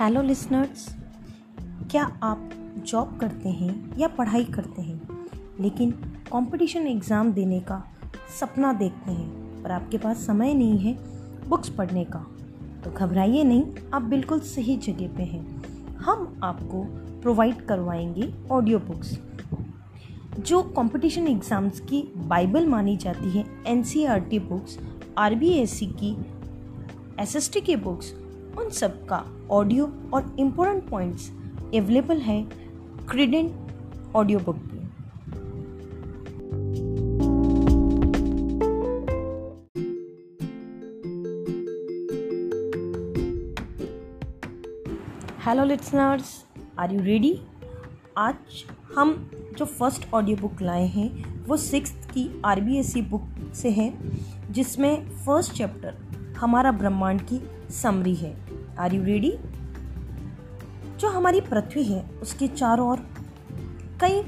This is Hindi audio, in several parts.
हेलो लिसनर्स क्या आप जॉब करते हैं या पढ़ाई करते हैं? लेकिन कंपटीशन एग्ज़ाम देने का सपना देखते हैं, पर आपके पास समय नहीं है बुक्स पढ़ने का। तो घबराइए नहीं, आप बिल्कुल सही जगह पे हैं। हम आपको प्रोवाइड करवाएँगे ऑडियो बुक्स जो कंपटीशन एग्ज़ाम्स की बाइबल मानी जाती है एन बुक्स आर की एसएसटी की बुक्स उन सब का ऑडियो और इम्पोर्टेंट पॉइंट्स अवेलेबल है क्रीडेंट ऑडियो बुक पे। Hello listeners are you ready आज हम जो फ़र्स्ट ऑडियो बुक लाए हैं, वो सिक्स की आर बुक से है, जिसमें फ़र्स्ट चैप्टर हमारा ब्रह्मांड की समरी है। आर यू रेडी जो हमारी पृथ्वी है, उसके चारों ओर कई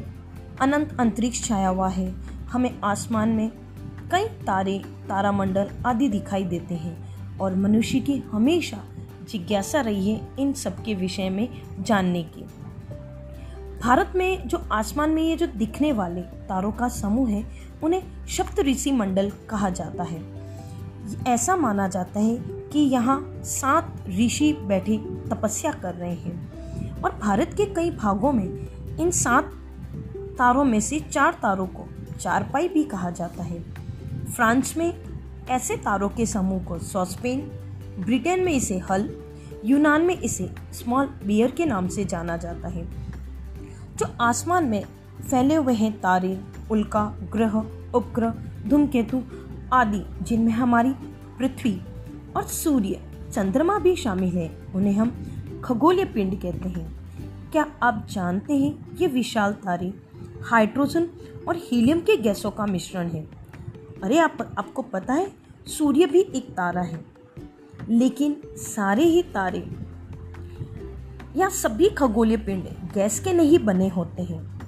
अनंत अंतरिक्ष छाया हुआ है। हमें आसमान में कई तारे, तारामंडल आदि दिखाई देते हैं और मनुष्य की हमेशा जिज्ञासा रही है इन सब के विषय में जानने की। भारत में जो आसमान में ये जो दिखने वाले तारों का समूह है, उन्हें सप्त ऋषि मंडल कहा जाता है। ऐसा माना जाता है कि यहाँ सात ऋषि बैठे तपस्या कर रहे हैं। और भारत के कई भागों में इन सात तारों में से चार तारों को चारपाई भी कहा जाता है। फ्रांस में ऐसे तारों के समूह को सॉस्पेन, ब्रिटेन में इसे हल, यूनान में इसे स्मॉल बियर के नाम से जाना जाता है। जो आसमान में फैले हुए हैं तारे, उल्का, ग्रह, उपग्रह, धूमकेतु आदि, जिनमें हमारी पृथ्वी और सूर्य चंद्रमा भी शामिल है, उन्हें हम खगोलीय पिंड कहते हैं। क्या आप जानते हैं ये विशाल तारे हाइड्रोजन और हीलियम के गैसों का मिश्रण है? अरे, आप, आपको पता है, सूर्य भी एक तारा है। लेकिन सारे ही तारे या सभी खगोलीय पिंड गैस के नहीं बने होते हैं।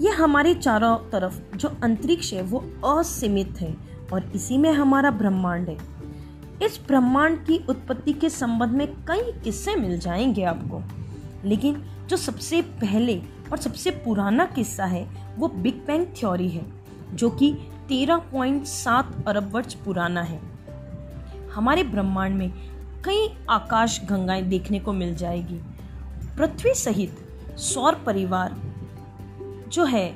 ये हमारे चारों तरफ़ जो अंतरिक्ष है, वो असीमित है और इसी में हमारा ब्रह्मांड है। इस ब्रह्मांड की उत्पत्ति के संबंध में कई किस्से मिल जाएँगे आपको। लेकिन जो सबसे पहले और सबसे पुराना किस्सा है, वो बिग बैंग थ्योरी है, जो कि 13.7 अरब वर्ष पुराना है। हमारे ब्रह्मांड में कई आकाश गंगाएँ देखने को मिल जाएगी। पृथ्वी सहित सौर परिवार जो है,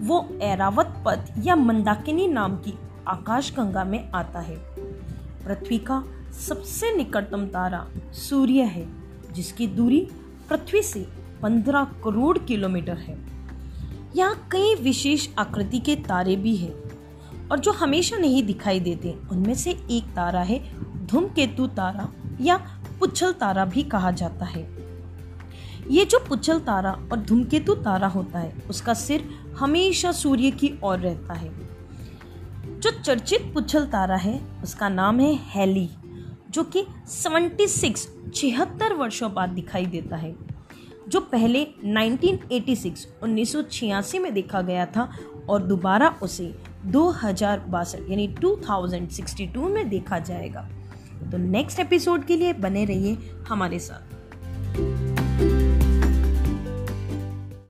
वो एरावत पथ या मंदाकिनी नाम की आकाश गंगा में आता है। पृथ्वी का सबसे निकटतम तारा सूर्य है, जिसकी दूरी पृथ्वी से 15 करोड़ किलोमीटर है। यहाँ कई विशेष आकृति के तारे भी हैं और जो हमेशा नहीं दिखाई देते, उनमें से एक तारा है, धूमकेतु तारा या पुच्छल तारा भी कहा जाता है। ये जो पुच्छल तारा और धूमकेतु तारा होता है, उसका सिर हमेशा सूर्य की ओर रहता है। जो चर्चित पुच्छल तारा है, उसका नाम है हेली, जो कि 76 छिहत्तर वर्षों बाद दिखाई देता है। जो पहले 1986 1986 में देखा गया था और दोबारा उसे दो हज़ार बासठ, यानी 2062 में देखा जाएगा। तो नेक्स्ट एपिसोड के लिए बने रहिए हमारे साथ।